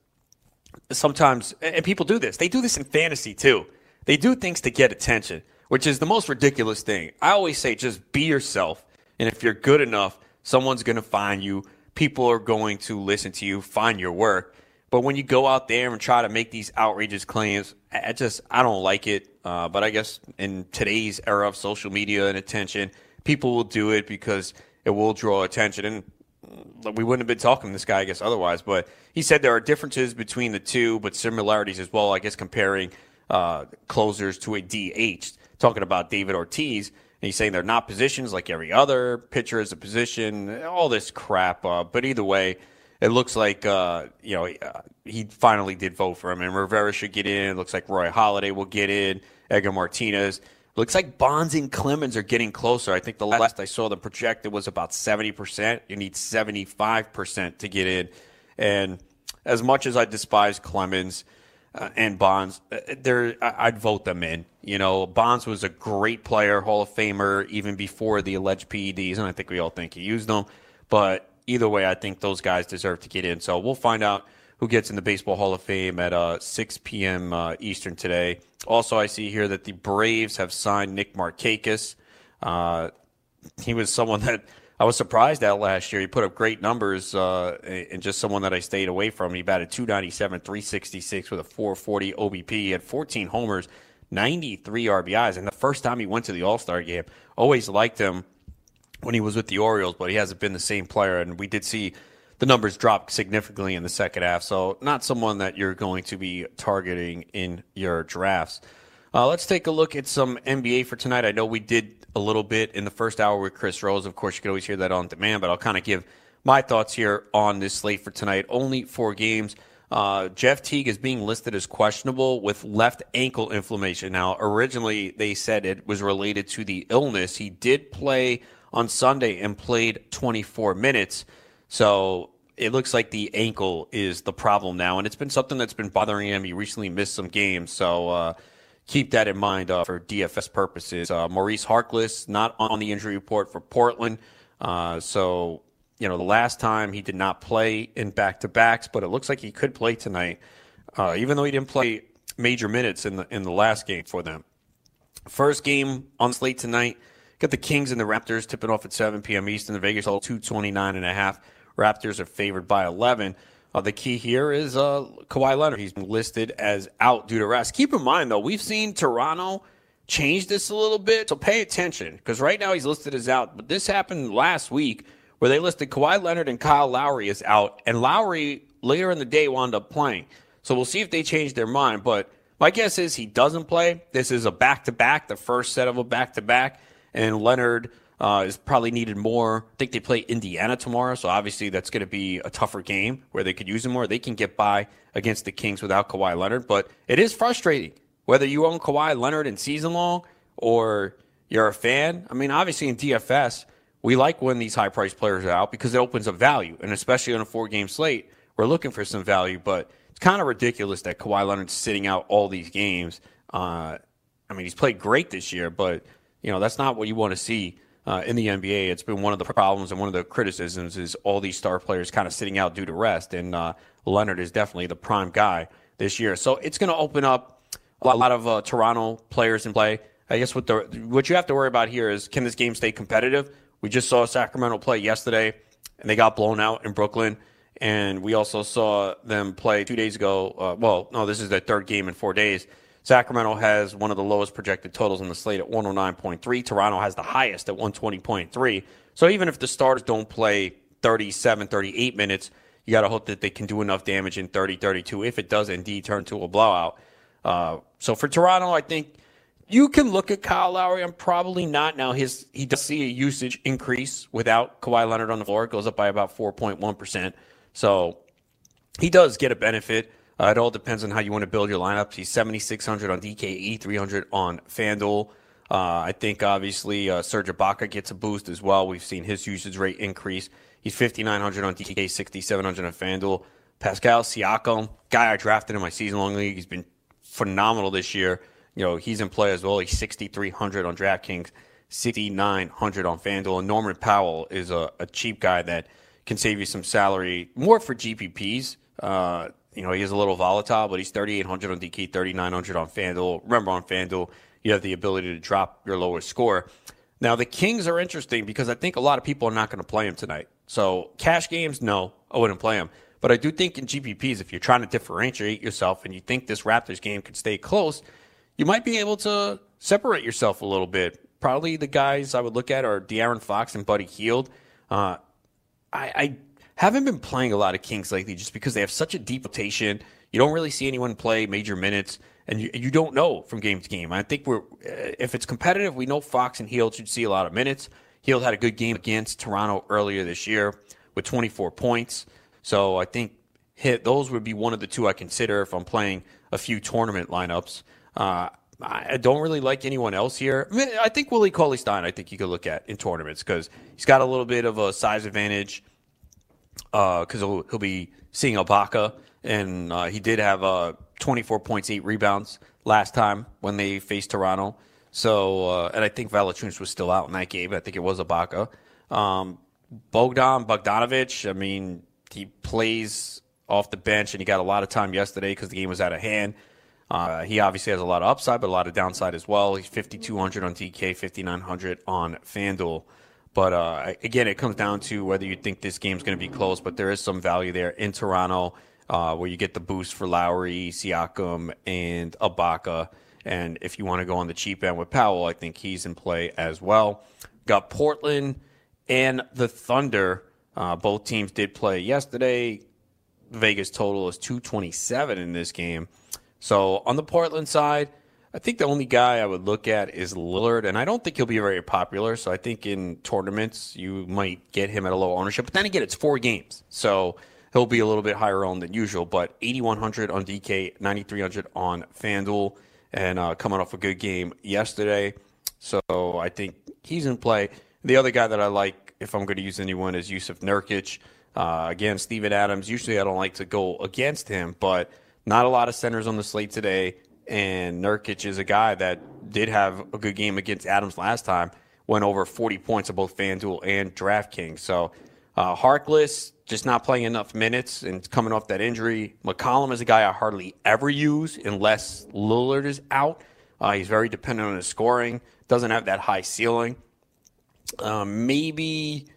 sometimes, and people do this, they do this in fantasy too. They do things to get attention, which is the most ridiculous thing. I always say just be yourself and if you're good enough, someone's going to find you. People are going to listen to you, find your work. But when you go out there and try to make these outrageous claims, I just I don't like it. Uh, but I guess in today's era of social media and attention, people will do it because it will draw attention. And we wouldn't have been talking to this guy, I guess, otherwise. But he said there are differences between the two, but similarities as well. I guess comparing uh, closers to a DH, talking about David Ortiz he's saying they're not positions like every other pitcher is a position, all this crap. Uh, but either way, it looks like uh, you know uh, he finally did vote for him, and Rivera should get in. It looks like Roy Halladay will get in. Edgar Martinez. Looks like Bonds and Clemens are getting closer. I think the last I saw them projected was about 70%. You need 75% to get in. And as much as I despise Clemens, uh, and Bonds, uh, there I'd vote them in. You know, Bonds was a great player, Hall of Famer, even before the alleged PEDs, and I think we all think he used them. But either way, I think those guys deserve to get in. So we'll find out who gets in the Baseball Hall of Fame at uh, 6 p.m. Uh, Eastern today. Also, I see here that the Braves have signed Nick Markakis. Uh, he was someone that I was surprised at last year. He put up great numbers uh, and just someone that I stayed away from. He batted 297, 366 with a 440 OBP. He had 14 homers, 93 RBIs. And the first time he went to the All Star game, always liked him when he was with the Orioles, but he hasn't been the same player. And we did see the numbers drop significantly in the second half. So, not someone that you're going to be targeting in your drafts. Uh, let's take a look at some NBA for tonight. I know we did a little bit in the first hour with Chris Rose. Of course, you can always hear that on demand, but I'll kind of give my thoughts here on this slate for tonight. Only four games. Uh, Jeff Teague is being listed as questionable with left ankle inflammation. Now, originally they said it was related to the illness. He did play on Sunday and played 24 minutes. So it looks like the ankle is the problem now, and it's been something that's been bothering him. He recently missed some games, so uh, keep that in mind uh, for DFS purposes. Uh, Maurice Harkless not on the injury report for Portland, uh, so you know the last time he did not play in back to backs, but it looks like he could play tonight, uh, even though he didn't play major minutes in the in the last game for them. First game on slate tonight. Got the Kings and the Raptors tipping off at 7 p.m. Eastern. The Vegas all 229 and a half. Raptors are favored by 11. Uh, the key here is uh, Kawhi Leonard. He's listed as out due to rest. Keep in mind, though, we've seen Toronto change this a little bit, so pay attention because right now he's listed as out. But this happened last week where they listed Kawhi Leonard and Kyle Lowry as out, and Lowry later in the day wound up playing. So we'll see if they change their mind. But my guess is he doesn't play. This is a back to back, the first set of a back to back, and Leonard uh, is probably needed more. I think they play Indiana tomorrow, so obviously that's going to be a tougher game where they could use him more. They can get by against the Kings without Kawhi Leonard, but it is frustrating whether you own Kawhi Leonard in season long or you're a fan. I mean, obviously in DFS, we like when these high priced players are out because it opens up value, and especially on a four game slate, we're looking for some value. But it's kind of ridiculous that Kawhi Leonard's sitting out all these games. Uh, I mean, he's played great this year, but you know that's not what you want to see uh, in the NBA. It's been one of the problems and one of the criticisms is all these star players kind of sitting out due to rest, and uh, Leonard is definitely the prime guy this year. So it's going to open up a lot of uh, Toronto players in play. I guess what the what you have to worry about here is can this game stay competitive? We just saw Sacramento play yesterday, and they got blown out in Brooklyn. And we also saw them play two days ago. Uh, well, no, this is their third game in four days Sacramento has one of the lowest projected totals on the slate at 109.3. Toronto has the highest at 120.3. So even if the starters don't play 37, 38 minutes, you got to hope that they can do enough damage in 30, 32 if it does indeed turn to a blowout. Uh, so for Toronto, I think you can look at Kyle Lowry. I'm probably not now. His he does see a usage increase without Kawhi Leonard on the floor. It goes up by about 4.1 percent. So he does get a benefit. Uh, it all depends on how you want to build your lineups. He's 7,600 on DKE, 300 on FanDuel. Uh, I think obviously uh, Serge Ibaka gets a boost as well. We've seen his usage rate increase. He's 5,900 on DK, 6,700 on FanDuel. Pascal Siakam, guy I drafted in my season long league, he's been phenomenal this year. You know, he's in play as well. He's 6,300 on DraftKings, 6,900 on FanDuel. And Norman Powell is a, a, cheap guy that can save you some salary, more for GPPs. Uh, you know, he is a little volatile, but he's 3,800 on DK, 3,900 on FanDuel. Remember, on FanDuel, you have the ability to drop your lowest score. Now, the Kings are interesting because I think a lot of people are not going to play him tonight. So, cash games, no, I wouldn't play him. But I do think in GPPs, if you're trying to differentiate yourself and you think this Raptors game could stay close, you might be able to separate yourself a little bit. Probably the guys I would look at are De'Aaron Fox and Buddy Hield. Uh, I, I haven't been playing a lot of Kings lately just because they have such a deep rotation. You don't really see anyone play major minutes, and you, you don't know from game to game. I think we're if it's competitive, we know Fox and Hield should see a lot of minutes. Hield had a good game against Toronto earlier this year with 24 points. So I think hit those would be one of the two I consider if I'm playing a few tournament lineups. Uh, I don't really like anyone else here. I, mean, I think Willie Cauley Stein, I think you could look at in tournaments because he's got a little bit of a size advantage because uh, he'll, he'll be seeing Ibaka, and uh, he did have a 24 points, eight rebounds last time when they faced Toronto. So, uh, and I think Valanciunas was still out in that game. I think it was Ibaka. Um, Bogdan Bogdanovich, I mean, he plays off the bench and he got a lot of time yesterday because the game was out of hand. Uh, he obviously has a lot of upside, but a lot of downside as well. He's 5,200 on DK, 5,900 on FanDuel. But uh, again, it comes down to whether you think this game's going to be close, but there is some value there in Toronto uh, where you get the boost for Lowry, Siakam, and Ibaka. And if you want to go on the cheap end with Powell, I think he's in play as well. Got Portland and the Thunder. Uh, both teams did play yesterday. Vegas total is 227 in this game. So on the Portland side, I think the only guy I would look at is Lillard, and I don't think he'll be very popular. So I think in tournaments you might get him at a low ownership. But then again, it's four games, so he'll be a little bit higher owned than usual. But 8100 on DK, 9300 on FanDuel and uh, coming off a good game yesterday. So I think he's in play. The other guy that I like, if I'm going to use anyone, is Jusuf Nurkic. Uh, again, Steven Adams. Usually I don't like to go against him, but not a lot of centers on the slate today. And Nurkic is a guy that did have a good game against Adams last time. Went over 40 points on both FanDuel and DraftKings. So uh, Harkless just not playing enough minutes and coming off that injury. McCollum is a guy I hardly ever use unless Lillard is out. Uh, he's very dependent on his scoring. Doesn't have that high ceiling. Um, maybe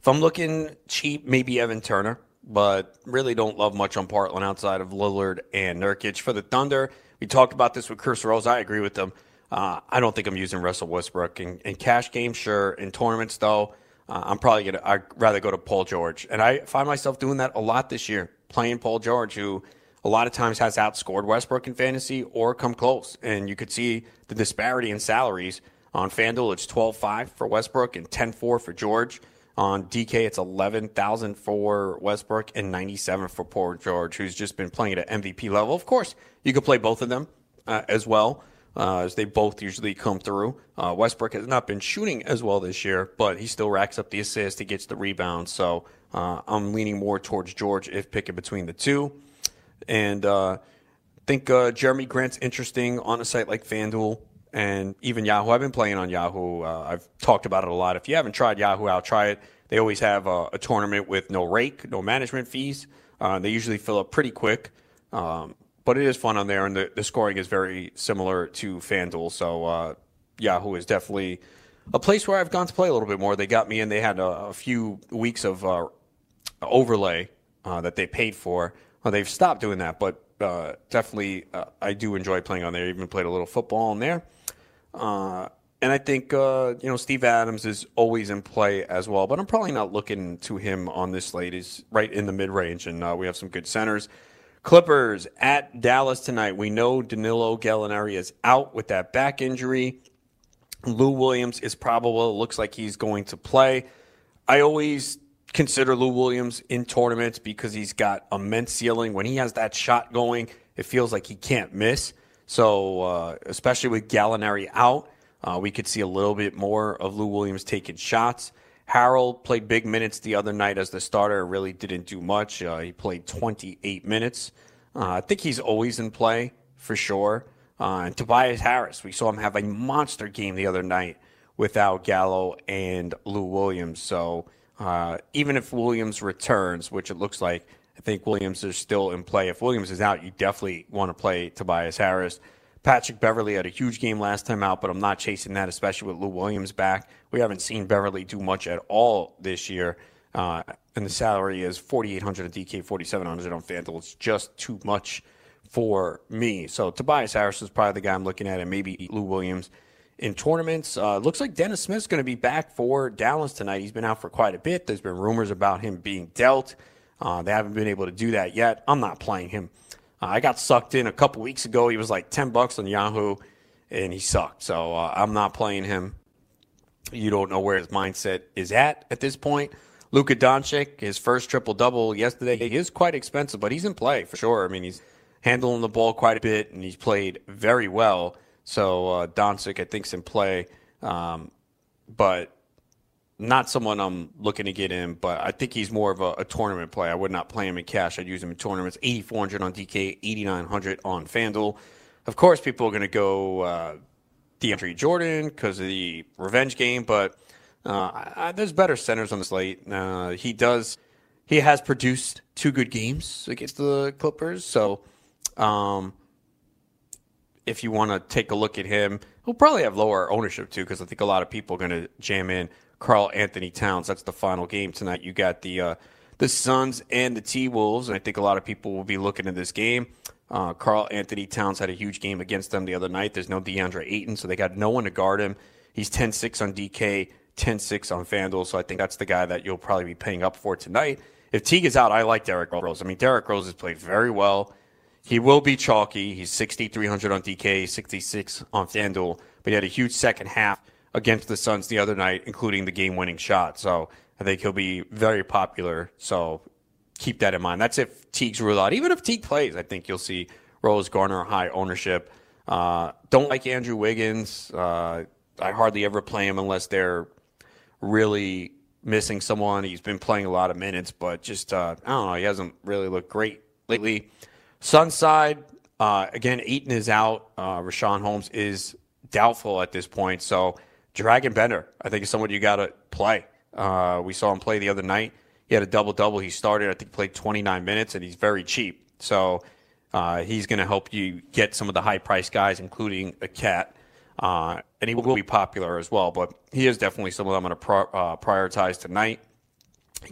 if I'm looking cheap, maybe Evan Turner, but really don't love much on Portland outside of Lillard and Nurkic. For the Thunder, we talked about this with Chris Rose. I agree with them. Uh, I don't think I'm using Russell Westbrook in, in cash games, sure. In tournaments, though, uh, I'm probably gonna. I'd rather go to Paul George, and I find myself doing that a lot this year, playing Paul George, who a lot of times has outscored Westbrook in fantasy or come close. And you could see the disparity in salaries on FanDuel. It's 12-5 for Westbrook and 10-4 for George. On DK, it's 11,000 for Westbrook and 97 for Paul George, who's just been playing at an MVP level. Of course, you could play both of them uh, as well uh, as they both usually come through. Uh, Westbrook has not been shooting as well this year, but he still racks up the assists. He gets the rebounds. So uh, I'm leaning more towards George if picking between the two. And I uh, think uh, Jerami Grant's interesting on a site like FanDuel and even Yahoo. I've been playing on Yahoo. Uh, I've talked about it a lot. If you haven't tried Yahoo out, try it. They always have a, a tournament with no rake, no management fees. they usually fill up pretty quick. Um, but it is fun on there, and the, the scoring is very similar to FanDuel. So uh, Yahoo is definitely a place where I've gone to play a little bit more. They got me in. They had a, a few weeks of uh, overlay uh, that they paid for. Well, they've stopped doing that, but uh, definitely uh, I do enjoy playing on there. Even played a little football on there. Uh, and I think you know Steve Adams is always in play as well, but I'm probably not looking to him on this slate. He's right in the mid range, and we have some good centers. Clippers at Dallas tonight. We know Danilo Gallinari is out with that back injury. Lou Williams is probable. It looks like he's going to play. I always consider Lou Williams in tournaments because he's got immense ceiling. When he has that shot going, it feels like he can't miss. So, uh, especially with Gallinari out, uh, we could see a little bit more of Lou Williams taking shots. Harrell played big minutes the other night as the starter. Really didn't do much. Uh, he played 28 minutes. Uh, I think he's always in play for sure. Uh, and Tobias Harris, we saw him have a monster game the other night without Gallo and Lou Williams. So uh, even if Williams returns, which it looks like, I think Williams is still in play. If Williams is out, you definitely want to play Tobias Harris. Patrick Beverley had a huge game last time out, but I'm not chasing that, especially with Lou Williams back. We haven't seen Beverley do much at all this year. Uh, and the salary is 4800 on DK, 4700 on FanDuel. It's just too much for me. So Tobias Harris is probably the guy I'm looking at, and maybe Lou Williams in tournaments. Uh, looks like Dennis Smith's going to be back for Dallas tonight. He's been out for quite a bit. There's been rumors about him being dealt. Uh, they haven't been able to do that yet. I'm not playing him. Uh, I got sucked in a couple weeks ago. He was like 10 bucks on Yahoo, and he sucked. So uh, I'm not playing him. You don't know where his mindset is at at this point. Luka Doncic, his first triple double yesterday, he is quite expensive, but he's in play for sure. I mean, he's handling the ball quite a bit, and he's played very well. So uh, Doncic, I think, is in play. Um, but not someone I'm looking to get in, but I think he's more of a, a, tournament play. I would not play him in cash. I'd use him in tournaments. 8,400 on DK, 8,900 on FanDuel. Of course, people are going to go uh, DeAndre Jordan because of the revenge game, but uh, I, there's better centers on the slate. Uh, he does, he has produced two good games against the Clippers. So, um, if you want to take a look at him, he'll probably have lower ownership too, because I think a lot of people are going to jam in Karl-Anthony Towns. That's the final game tonight. You got the uh, the Suns and the T Wolves, and I think a lot of people will be looking at this game. Uh, Karl-Anthony Towns had a huge game against them the other night. There's no DeAndre Ayton, so they got no one to guard him. He's 10 6 on DK, 10 6 on FanDuel, so I think that's the guy that you'll probably be paying up for tonight. If Teague is out, I like Derrick Rose. I mean, Derrick Rose has played very well. He will be chalky. He's 6,300 on DK, 66 on FanDuel, but he had a huge second half against the Suns the other night, including the game winning shot. So I think he'll be very popular. So keep that in mind. That's if Teague's ruled out. Even if Teague plays, I think you'll see Rose garner high ownership. Uh, don't like Andrew Wiggins. Uh, I hardly ever play him unless they're really missing someone. He's been playing a lot of minutes, but just, uh, I don't know, he hasn't really looked great lately. Sunside, uh, again, Ayton is out. Uh, Richaun Holmes is doubtful at this point. So Dragan Bender, I think, is someone you got to play. Uh, we saw him play the other night. He had a double double. He started, I think, played 29 minutes, and he's very cheap. So uh, he's going to help you get some of the high price guys, including a cat. Uh, and he will be popular as well. But he is definitely someone I'm going to pro- uh, prioritize tonight.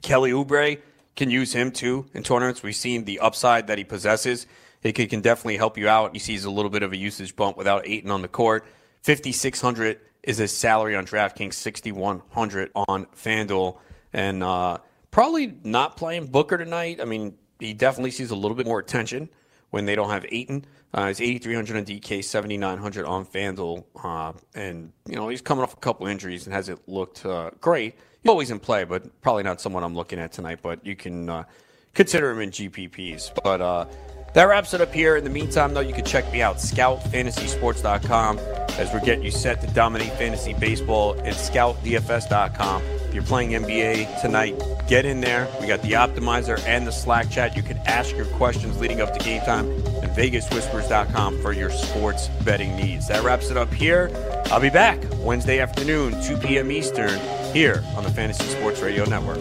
Kelly Oubre can use him too in tournaments. We've seen the upside that he possesses. He can, can definitely help you out. He sees a little bit of a usage bump without Ayton on the court. 5,600 is his salary on DraftKings, 6,100 on FanDuel. And uh, probably not playing Booker tonight. I mean, he definitely sees a little bit more attention when they don't have Ayton. Uh, he's 8,300 on DK, 7,900 on FanDuel. Uh, and, you know, he's coming off a couple injuries and hasn't looked uh, great. He's always in play, but probably not someone I'm looking at tonight. But you can uh, consider him in GPPs. But uh, that wraps it up here. In the meantime, though, you can check me out, scoutfantasysports.com, as we're getting you set to dominate fantasy baseball at scoutdfs.com. If you're playing NBA tonight, get in there. We got the optimizer and the Slack chat. You can ask your questions leading up to game time and vegaswhispers.com for your sports betting needs. That wraps it up here. I'll be back Wednesday afternoon, 2 p.m. Eastern, here on the Fantasy Sports Radio Network.